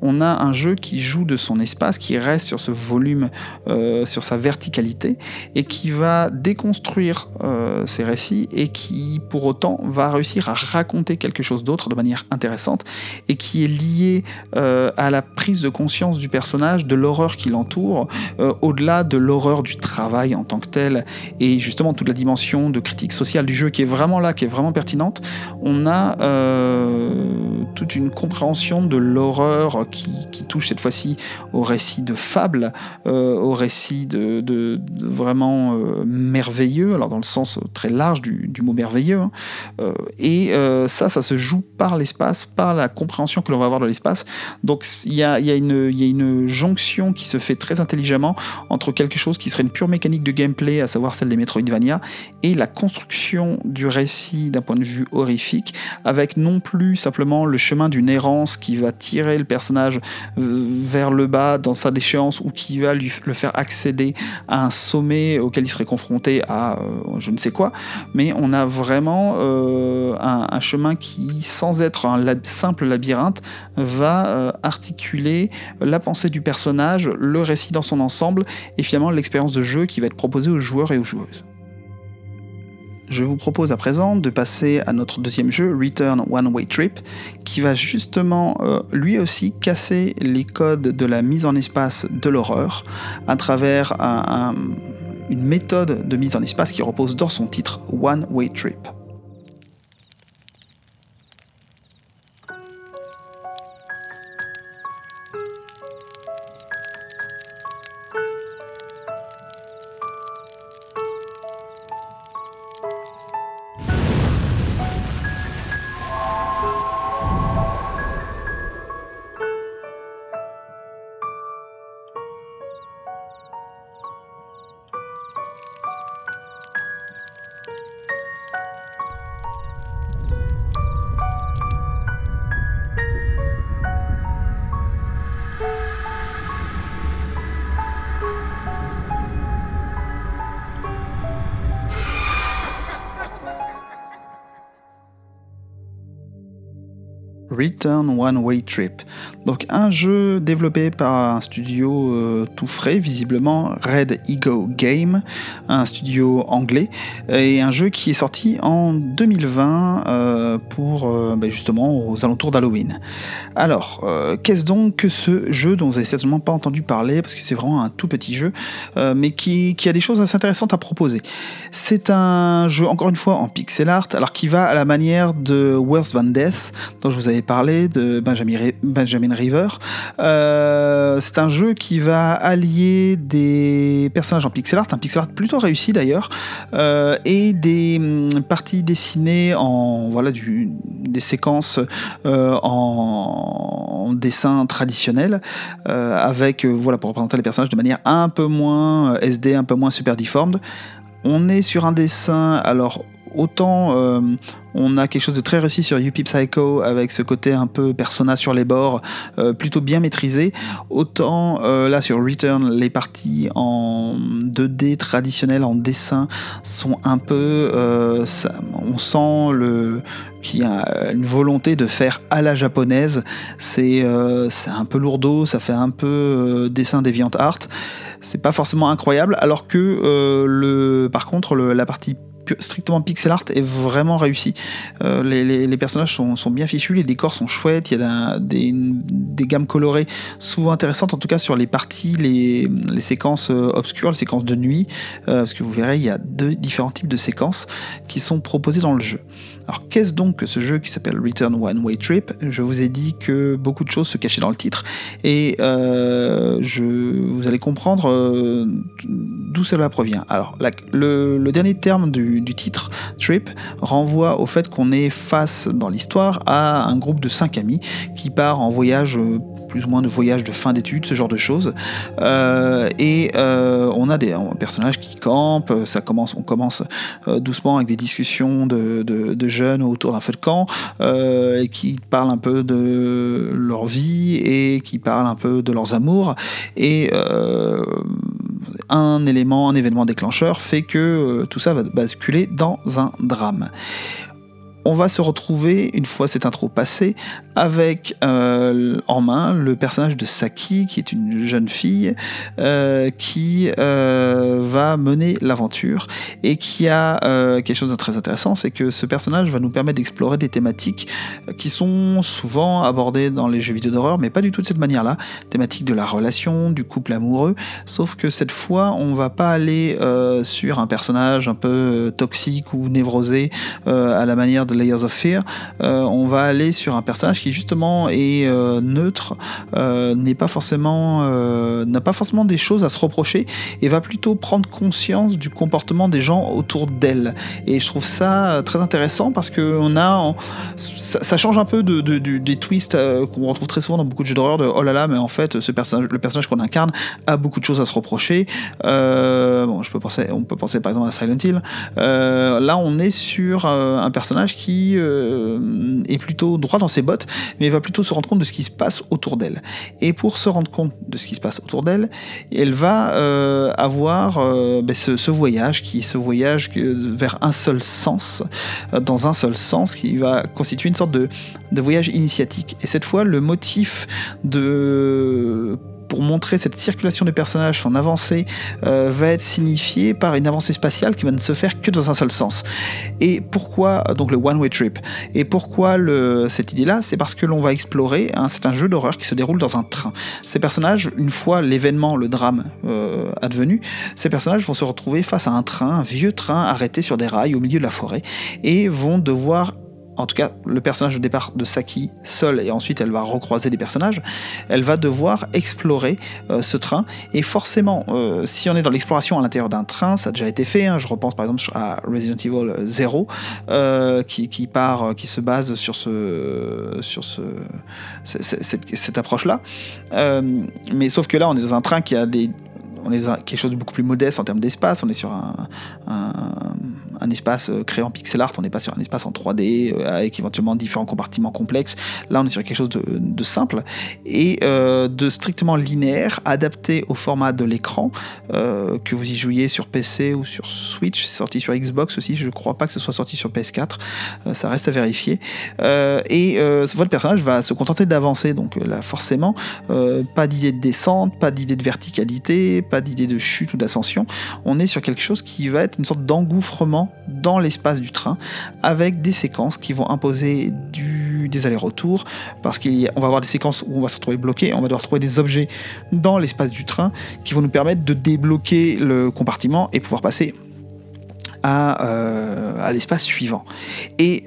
on a un jeu qui joue de son espace, qui reste sur ce volume, euh, sur sa verticalité, et qui va déconstruire euh, ses récits, et qui pour autant va réussir à raconter quelque chose d'autre de manière intéressante, et qui est lié euh, à la prise de conscience du personnage, de l'horreur qui l'entoure, au-delà de l'horreur du travail en tant que tel, et justement toute la dimension de critique sociale du jeu qui est vraiment là, qui est vraiment pertinente. On a toute une compréhension de l'horreur qui, touche cette fois-ci au récit de fable, euh, au récit de, vraiment euh, merveilleux, alors dans le sens très large du, mot merveilleux. Hein. Euh, et ça, ça se joue par l'espace, par la compréhension que l'on va avoir de l'espace. Donc il y a, une jonction qui se fait très intelligemment entre quelque chose qui serait une pure mécanique de gameplay, à savoir celle des Metroidvania, et la construction du récit d'un point de vue horrifique, avec non plus simplement le chemin d'une errance qui va tirer le personnage euh, vers le bas dans sa déchéance ou qui va lui le faire accéder à un sommet auquel il serait confronté à euh, je ne sais quoi, mais on a vraiment euh, un, chemin qui, sans être un simple labyrinthe, va articuler la pensée du personnage, le récit dans son ensemble et finalement l'expérience de jeu qui va être proposée aux joueurs et aux joueuses. Je vous propose à présent de passer à notre deuxième jeu, Return One Way Trip, qui va justement euh, lui aussi casser les codes de la mise en espace de l'horreur à travers une méthode de mise en espace qui repose dans son titre One Way Trip. Return One Way Trip. Donc un jeu développé par un studio euh, tout frais, visiblement Red Ego Game, un studio anglais, et un jeu qui est sorti en 2020 euh, pour euh, ben, justement aux alentours d'Halloween. Alors, qu'est-ce donc que ce jeu dont vous n'avez certainement pas entendu parler, parce que c'est vraiment un tout petit jeu, mais qui, a des choses assez intéressantes à proposer? C'est un jeu, encore une fois, en pixel art, alors qui va à la manière de Worse Than Death, dont je vous avais parlé, de Benjamin, Benjamin River. Euh, c'est un jeu qui va allier des personnages en pixel art, un pixel art plutôt réussi d'ailleurs, euh, et des hum, parties dessinées en voilà du, des séquences euh, en, dessin traditionnel, avec voilà pour représenter les personnages de manière un peu moins SD, un peu moins super deformed. On est sur un dessin alors autant euh, on a quelque chose de très réussi sur UP Psycho avec ce côté un peu persona sur les bords, euh, plutôt bien maîtrisé, autant euh, là sur Return, les parties en 2D traditionnelles, en dessin, sont un peu. on sent le qu'il y a une volonté de faire à la japonaise. C'est un peu lourdeau, ça fait un peu dessin Deviant Art. C'est pas forcément incroyable, alors que le, par contre, la partie strictement pixel art est vraiment réussi. Euh, les, personnages sont, bien fichus, les décors sont chouettes, il y a des, gammes colorées souvent intéressantes, en tout cas sur les parties, les, séquences euh, obscures, les séquences de nuit, euh, parce que vous verrez, il y a deux différents types de séquences qui sont proposées dans le jeu. Alors qu'est-ce donc que ce jeu qui s'appelle Return One Way Trip? Je vous ai dit que beaucoup de choses se cachaient dans le titre et je, vous allez comprendre d'où cela provient. Alors le, dernier terme du, du, du titre, Trip, renvoie au fait qu'on est face dans l'histoire à un groupe de cinq amis qui part en voyage plus ou moins de voyage de fin d'études, ce genre de choses. Euh, et euh, on a des personnages qui campent, ça commence, on commence euh, doucement avec des discussions de, jeunes autour d'un feu de camp, qui parlent un peu de leur vie et qui parlent un peu de leurs amours. Et un élément, un événement déclencheur fait que tout ça va basculer dans un drame on va se retrouver, une fois cette intro passée, avec euh, en main le personnage de Saki, qui est une jeune fille euh, qui euh, va mener l'aventure et qui a quelque chose de très intéressant, c'est que ce personnage va nous permettre d'explorer des thématiques qui sont souvent abordées dans les jeux vidéo d'horreur, mais pas du tout de cette manière-là. Thématique de la relation, du couple amoureux, sauf que cette fois, on va pas aller sur un personnage un peu toxique ou névrosé à la manière de Layers of Fear, euh, on va aller sur un personnage qui justement est euh, neutre, euh, n'est pas forcément, n'a pas forcément des choses à se reprocher et va plutôt prendre conscience du comportement des gens autour d'elle. Et je trouve ça très intéressant parce que on a, ça, change un peu de, des twists qu'on retrouve très souvent dans beaucoup de jeux d'horreur de oh là là, mais en fait, le personnage qu'on incarne a beaucoup de choses à se reprocher. bon, on peut penser par exemple à Silent Hill. là, on est sur un personnage qui euh, est plutôt droit dans ses bottes, mais va plutôt se rendre compte de ce qui se passe autour d'elle. Et pour se rendre compte de ce qui se passe autour d'elle, elle va euh, avoir euh, ben, ce, voyage qui ce voyage vers un seul sens, dans un seul sens, qui va constituer une sorte de voyage initiatique. Et cette fois, le motif de pour montrer cette circulation des personnages, son avancée, euh, va être signifiée par une avancée spatiale qui va ne se faire que dans un seul sens. Et pourquoi donc le one-way trip? Et pourquoi cette idée-là? C'est parce que l'on va explorer, c'est un jeu d'horreur qui se déroule dans un train. Ces personnages, une fois l'événement, le drame euh, advenu, ces personnages vont se retrouver face à un train, un vieux train arrêté sur des rails au milieu de la forêt, et vont devoir en tout cas le personnage de départ de Saki seul et ensuite elle va recroiser des personnages, elle va devoir explorer euh, ce train et forcément euh, si on est dans l'exploration à l'intérieur d'un train, ça a déjà été fait, hein. je repense par exemple à Resident Evil 0 euh, qui, part, qui se base sur ce sur ce cette, approche là, mais sauf que là on est dans un train qui a des on est dans quelque chose de beaucoup plus modeste en termes d'espace, on est sur un un espace euh, créé en pixel art, on n'est pas sur un espace en 3D euh, avec éventuellement différents compartiments complexes. Là, on est sur quelque chose de, simple et euh, de strictement linéaire, adapté au format de l'écran, que vous y jouiez sur PC ou sur Switch. C'est sorti sur Xbox aussi, je ne crois pas que ce soit sorti sur PS4, ça reste à vérifier. et votre personnage va se contenter d'avancer, donc là, forcément, pas d'idée de descente, pas d'idée de verticalité, pas d'idée de chute ou d'ascension. On est sur quelque chose qui va être une sorte d'engouffrement dans l'espace du train avec des séquences qui vont imposer des allers-retours parce qu'on va avoir des séquences où on va se retrouver bloqué, on va devoir trouver des objets dans l'espace du train qui vont nous permettre de débloquer le compartiment et pouvoir passer à, euh, à l'espace suivant. Et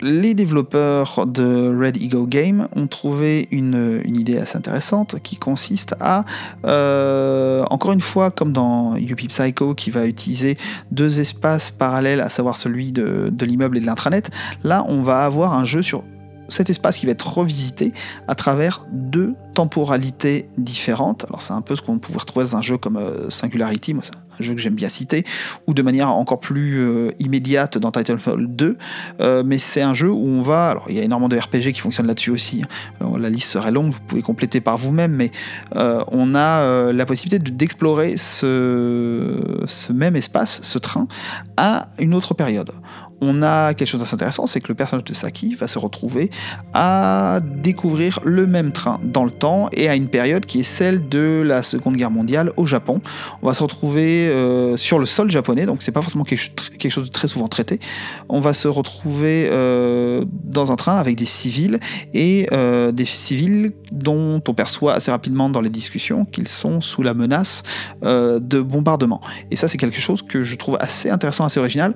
les développeurs de Red Eagle Game ont trouvé une, idée assez intéressante qui consiste à, euh, encore une fois, comme dans Yuppie Psycho qui va utiliser deux espaces parallèles, à savoir celui de l'immeuble et de l'intranet, là on va avoir un jeu sur cet espace qui va être revisité à travers deux temporalités différentes. Alors c'est un peu ce qu'on pourrait retrouver dans un jeu comme euh, Singularity, moi c'est un jeu que j'aime bien citer, ou de manière encore plus euh, immédiate dans Titanfall 2, euh, mais c'est un jeu où on va, alors il y a énormément de RPG qui fonctionnent là-dessus aussi, hein. la liste serait longue, vous pouvez compléter par vous-même, mais on a la possibilité d'explorer ce même espace, ce train, à une autre période on a quelque chose d'assez intéressant, c'est que le personnage de Saki va se retrouver à découvrir le même train dans le temps et à une période qui est celle de la Seconde Guerre mondiale au Japon. On va se retrouver euh, sur le sol japonais, donc c'est pas forcément quelque chose de très souvent traité. On va se retrouver euh, dans un train avec des civils et euh, des civils dont on perçoit assez rapidement dans les discussions qu'ils sont sous la menace de bombardement. Et ça, c'est quelque chose que je trouve assez intéressant, assez original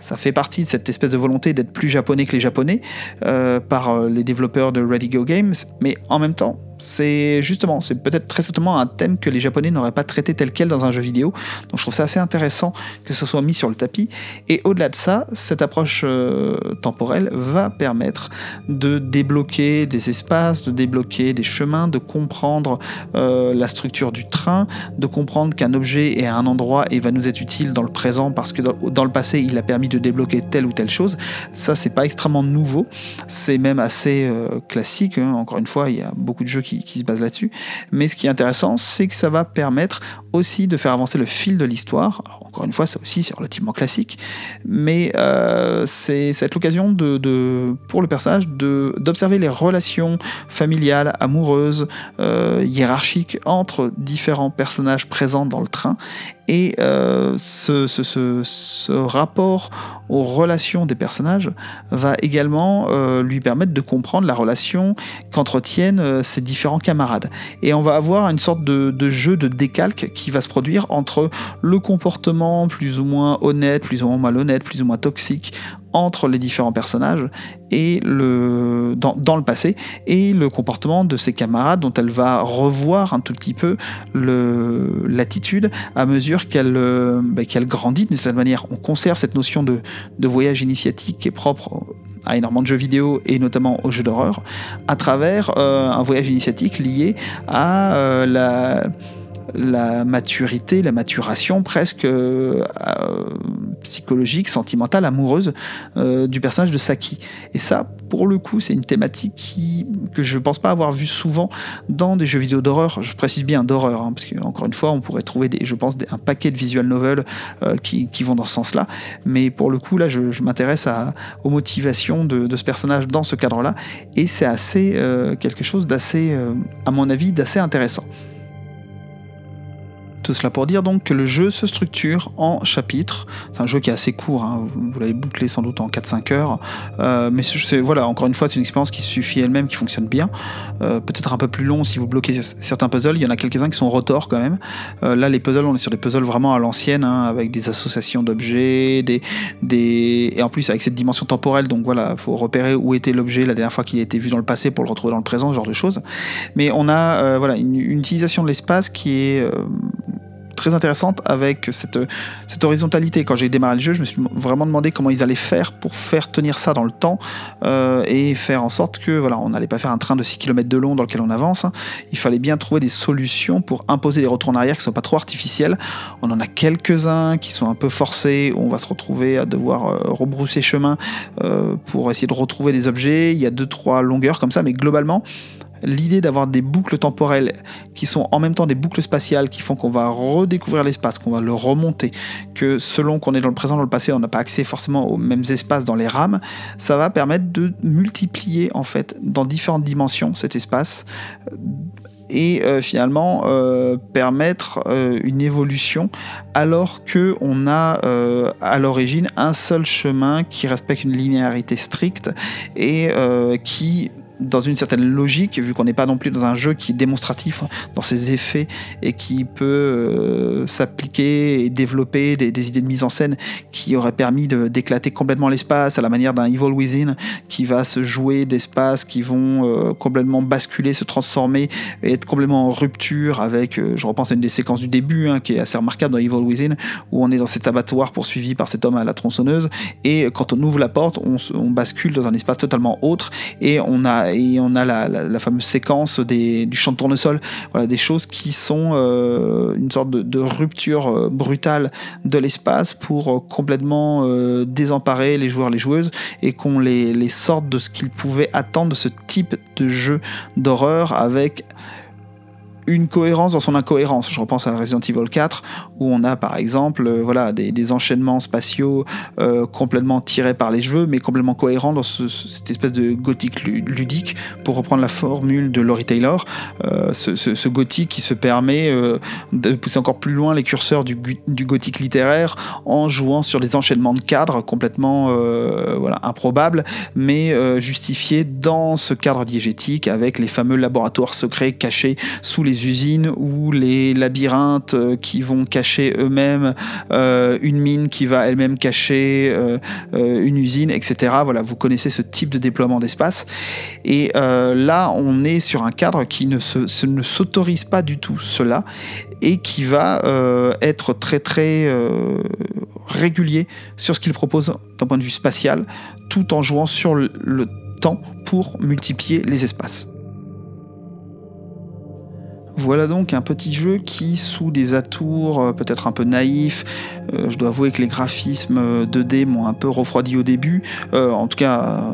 ça fait partie de cette espèce de volonté d'être plus japonais que les japonais euh, par euh, les développeurs de Ready Go Games, mais en même temps, c'est justement, c'est peut-être très certainement un thème que les Japonais n'auraient pas traité tel quel dans un jeu vidéo. Donc je trouve ça assez intéressant que ce soit mis sur le tapis. Et au-delà de ça, cette approche euh, temporelle va permettre de débloquer des espaces, de débloquer des chemins, de comprendre euh, la structure du train, de comprendre qu'un objet est à un endroit et va nous être utile dans le présent parce que dans, le passé il a permis de débloquer telle ou telle chose. Ça c'est pas extrêmement nouveau, c'est même assez euh, classique. Hein. Encore une fois, il y a beaucoup de jeux qui, qui se basent là-dessus. Mais ce qui est intéressant, c'est que ça va permettre aussi de faire avancer le fil de l'histoire. Encore une fois, ça aussi c'est relativement classique, mais euh, c'est cette l'occasion de, pour le personnage d'observer les relations familiales, amoureuses, euh, hiérarchiques entre différents personnages présents dans le train et euh, ce, rapport aux relations des personnages va également euh, lui permettre de comprendre la relation qu'entretiennent euh, ses différents camarades. Et on va avoir une sorte de, jeu de décalque qui va se produire entre le comportement plus ou moins honnête, plus ou moins malhonnête, plus ou moins toxique entre les différents personnages et le, dans, le passé et le comportement de ses camarades dont elle va revoir un tout petit peu l'attitude à mesure qu'elle euh, bah, grandit de cette manière. On conserve cette notion de, de voyage initiatique qui est propre à énormément de jeux vidéo et notamment aux jeux d'horreur à travers euh, un voyage initiatique lié à euh, la la maturité, la maturation presque euh, psychologique, sentimentale, amoureuse euh, du personnage de Saki. Et ça, pour le coup, c'est une thématique que je ne pense pas avoir vu souvent dans des jeux vidéo d'horreur. Je précise bien d'horreur, hein, parce qu'encore une fois, on pourrait trouver, des, je pense, un paquet de visual novels euh, qui, vont dans ce sens-là. Mais pour le coup, là, je, m'intéresse aux motivations de, ce personnage dans ce cadre-là. Et c'est assez quelque chose d'assez, à mon avis, d'assez intéressant. Tout cela pour dire donc que le jeu se structure en chapitres. C'est un jeu qui est assez court, hein. vous, l'avez bouclé sans doute en 4-5 heures. Euh, mais voilà, encore une fois, c'est une expérience qui suffit elle-même, qui fonctionne bien. Euh, peut-être un peu plus long si vous bloquez certains puzzles. Il y en a quelques-uns qui sont rotor quand même. Euh, là, les puzzles, on est sur des puzzles vraiment à l'ancienne, hein, avec des associations d'objets, des, des... et en plus avec cette dimension temporelle. Donc voilà, il faut repérer où était l'objet la dernière fois qu'il a été vu dans le passé pour le retrouver dans le présent, ce genre de choses. Mais on a voilà, une utilisation de l'espace qui est très intéressante avec cette, horizontalité. Quand j'ai démarré le jeu, je me suis vraiment demandé comment ils allaient faire pour faire tenir ça dans le temps euh, et faire en sorte que voilà, on n'allait pas faire un train de 6 km de long dans lequel on avance. Hein. Il fallait bien trouver des solutions pour imposer des retours en arrière qui ne sont pas trop artificiels. On en a quelques-uns qui sont un peu forcés, on va se retrouver à devoir euh, rebrousser chemin euh, pour essayer de retrouver des objets. Il y a deux, trois longueurs comme ça, mais globalement, l'idée d'avoir des boucles temporelles qui sont en même temps des boucles spatiales qui font qu'on va redécouvrir l'espace, qu'on va le remonter, que selon qu'on est dans le présent, dans le passé, on n'a pas accès forcément aux mêmes espaces dans les rames, ça va permettre de multiplier en fait dans différentes dimensions cet espace et euh, finalement euh, permettre euh, une évolution alors que on a à l'origine un seul chemin qui respecte une linéarité stricte et qui dans une certaine logique, vu qu'on n'est pas non plus dans un jeu qui est démonstratif dans ses effets et qui peut euh, s'appliquer et développer des, idées de mise en scène qui auraient permis d'éclater complètement l'espace à la manière d'un Evil Within qui va se jouer d'espace qui vont euh, complètement basculer, se transformer et être complètement en rupture avec, euh, je repense à une des séquences du début hein, qui est assez remarquable dans Evil Within où on est dans cet abattoir poursuivi par cet homme à la tronçonneuse et quand on ouvre la porte, on bascule dans un espace totalement autre et on a et on a la, fameuse séquence du chant de tournesol, voilà, des choses qui sont euh, une sorte de, rupture euh, brutale de l'espace pour euh, complètement désemparer les joueurs, les joueuses, et qu'on les, les sorte de ce qu'ils pouvaient attendre de ce type de jeu d'horreur avec une cohérence dans son incohérence. Je repense à Resident Evil 4 où on a par exemple euh, voilà, des, enchaînements spatiaux euh, complètement tirés par les cheveux mais complètement cohérents dans cette espèce de gothique ludique pour reprendre la formule de Laurie Taylor. Euh, ce, gothique qui se permet de pousser encore plus loin les curseurs du, gothique littéraire en jouant sur des enchaînements de cadres complètement voilà, improbables mais justifiés dans ce cadre diégétique avec les fameux laboratoires secrets cachés sous les les usines ou les labyrinthes qui vont cacher eux-mêmes une mine qui va elle-même cacher une usine, etc. Voilà, vous connaissez ce type de déploiement d'espace. Et là, on est sur un cadre qui ne, se, ne s'autorise pas du tout cela et qui va être très très régulier sur ce qu'il propose d'un point de vue spatial, tout en jouant sur le temps pour multiplier les espaces. Voilà donc un petit jeu qui, sous des atours euh, peut-être un peu naïfs, euh, je dois avouer que les graphismes 2D m'ont un peu refroidi au début, euh, en tout cas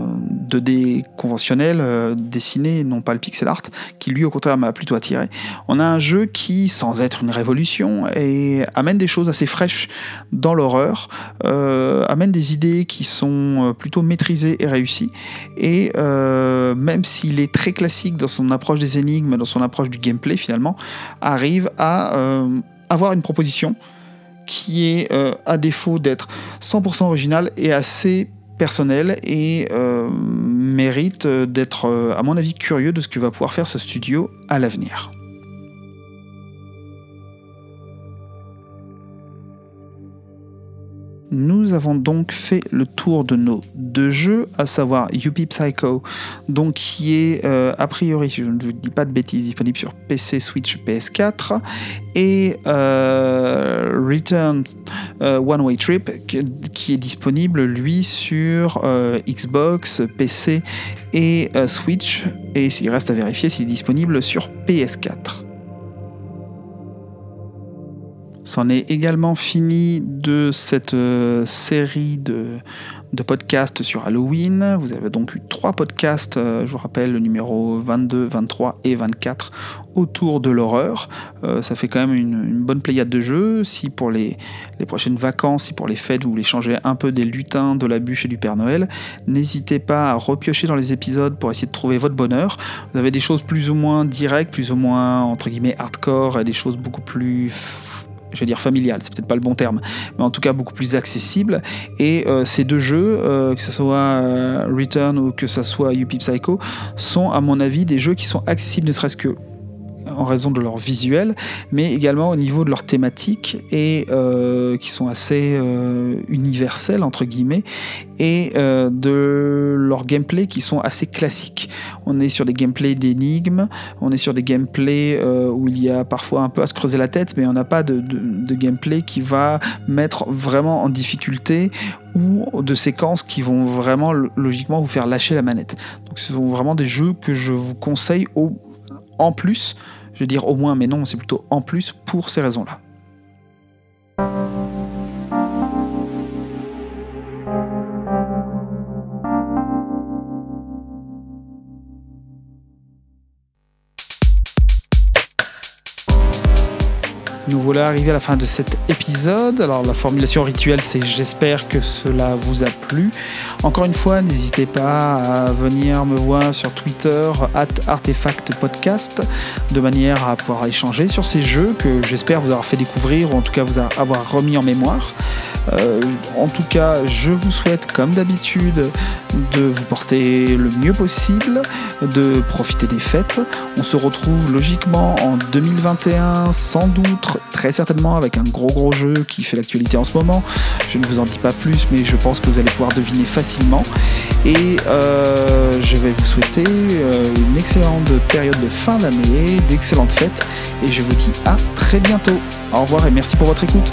2D conventionnel, dessiné, non pas le pixel art, qui lui au contraire m'a plutôt attiré. On a un jeu qui, sans être une révolution, et amène des choses assez fraîches dans l'horreur, amène des idées qui sont plutôt maîtrisées et réussies, et même s'il est très classique dans son approche des énigmes, dans son approche du gameplay finalement, arrive à euh, avoir une proposition qui est, euh, à défaut d'être 100% originale, et assez personnelle et euh, mérite d'être, à mon avis, curieux de ce que va pouvoir faire ce studio à l'avenir. Nous avons donc fait le tour de nos deux jeux, à savoir Yuppie Psycho, donc qui est euh, a priori, je ne vous dis pas de bêtises, disponible sur PC, Switch, PS4, et euh, Return euh, One Way Trip, qui est disponible lui sur Xbox, PC et Switch, et il reste à vérifier s'il est disponible sur PS4. C'en est également fini de cette euh, série de, podcasts sur Halloween. Vous avez donc eu trois podcasts, euh, je vous rappelle le numéro 22, 23 et 24 autour de l'horreur. Euh, ça fait quand même une, bonne pléiade de jeux. Si pour les, les, prochaines vacances, si pour les fêtes, vous voulez changer un peu des lutins, de la bûche et du Père Noël, n'hésitez pas à repiocher dans les épisodes pour essayer de trouver votre bonheur. Vous avez des choses plus ou moins directes, plus ou moins entre guillemets hardcore, et des choses beaucoup plus je vais dire familial, c'est peut-être pas le bon terme, mais en tout cas beaucoup plus accessible. Et euh, ces deux jeux, euh, que ce soit euh, Return ou que ce soit Yuppie Psycho, sont à mon avis des jeux qui sont accessibles ne serait-ce que en raison de leur visuel, mais également au niveau de leur thématique et euh, qui sont assez euh, universels entre guillemets et euh, de leur gameplay qui sont assez classiques. On est sur des gameplays d'énigmes, on est sur des gameplays où il y a parfois un peu à se creuser la tête, mais on n'a pas de, de, gameplay qui va mettre vraiment en difficulté ou de séquences qui vont vraiment logiquement vous faire lâcher la manette. Donc ce sont vraiment des jeux que je vous conseille au, en plus je vais dire au moins, mais non, c'est plutôt en plus pour ces raisons-là. Nous voilà arrivés à la fin de cet épisode. Alors la formulation rituelle, c'est j'espère que cela vous a plu. Encore une fois, n'hésitez pas à venir me voir sur Twitter, at Artefact Podcast, de manière à pouvoir échanger sur ces jeux que j'espère vous avoir fait découvrir ou en tout cas vous avoir remis en mémoire. Euh, en tout cas, je vous souhaite, comme d'habitude, de vous porter le mieux possible, de profiter des fêtes. On se retrouve logiquement en 2021, sans doute, très certainement, avec un gros gros jeu qui fait l'actualité en ce moment. Je ne vous en dis pas plus, mais je pense que vous allez pouvoir deviner facilement. Et euh, je vais vous souhaiter euh, une excellente période de fin d'année, d'excellentes fêtes, et je vous dis à très bientôt. Au revoir et merci pour votre écoute.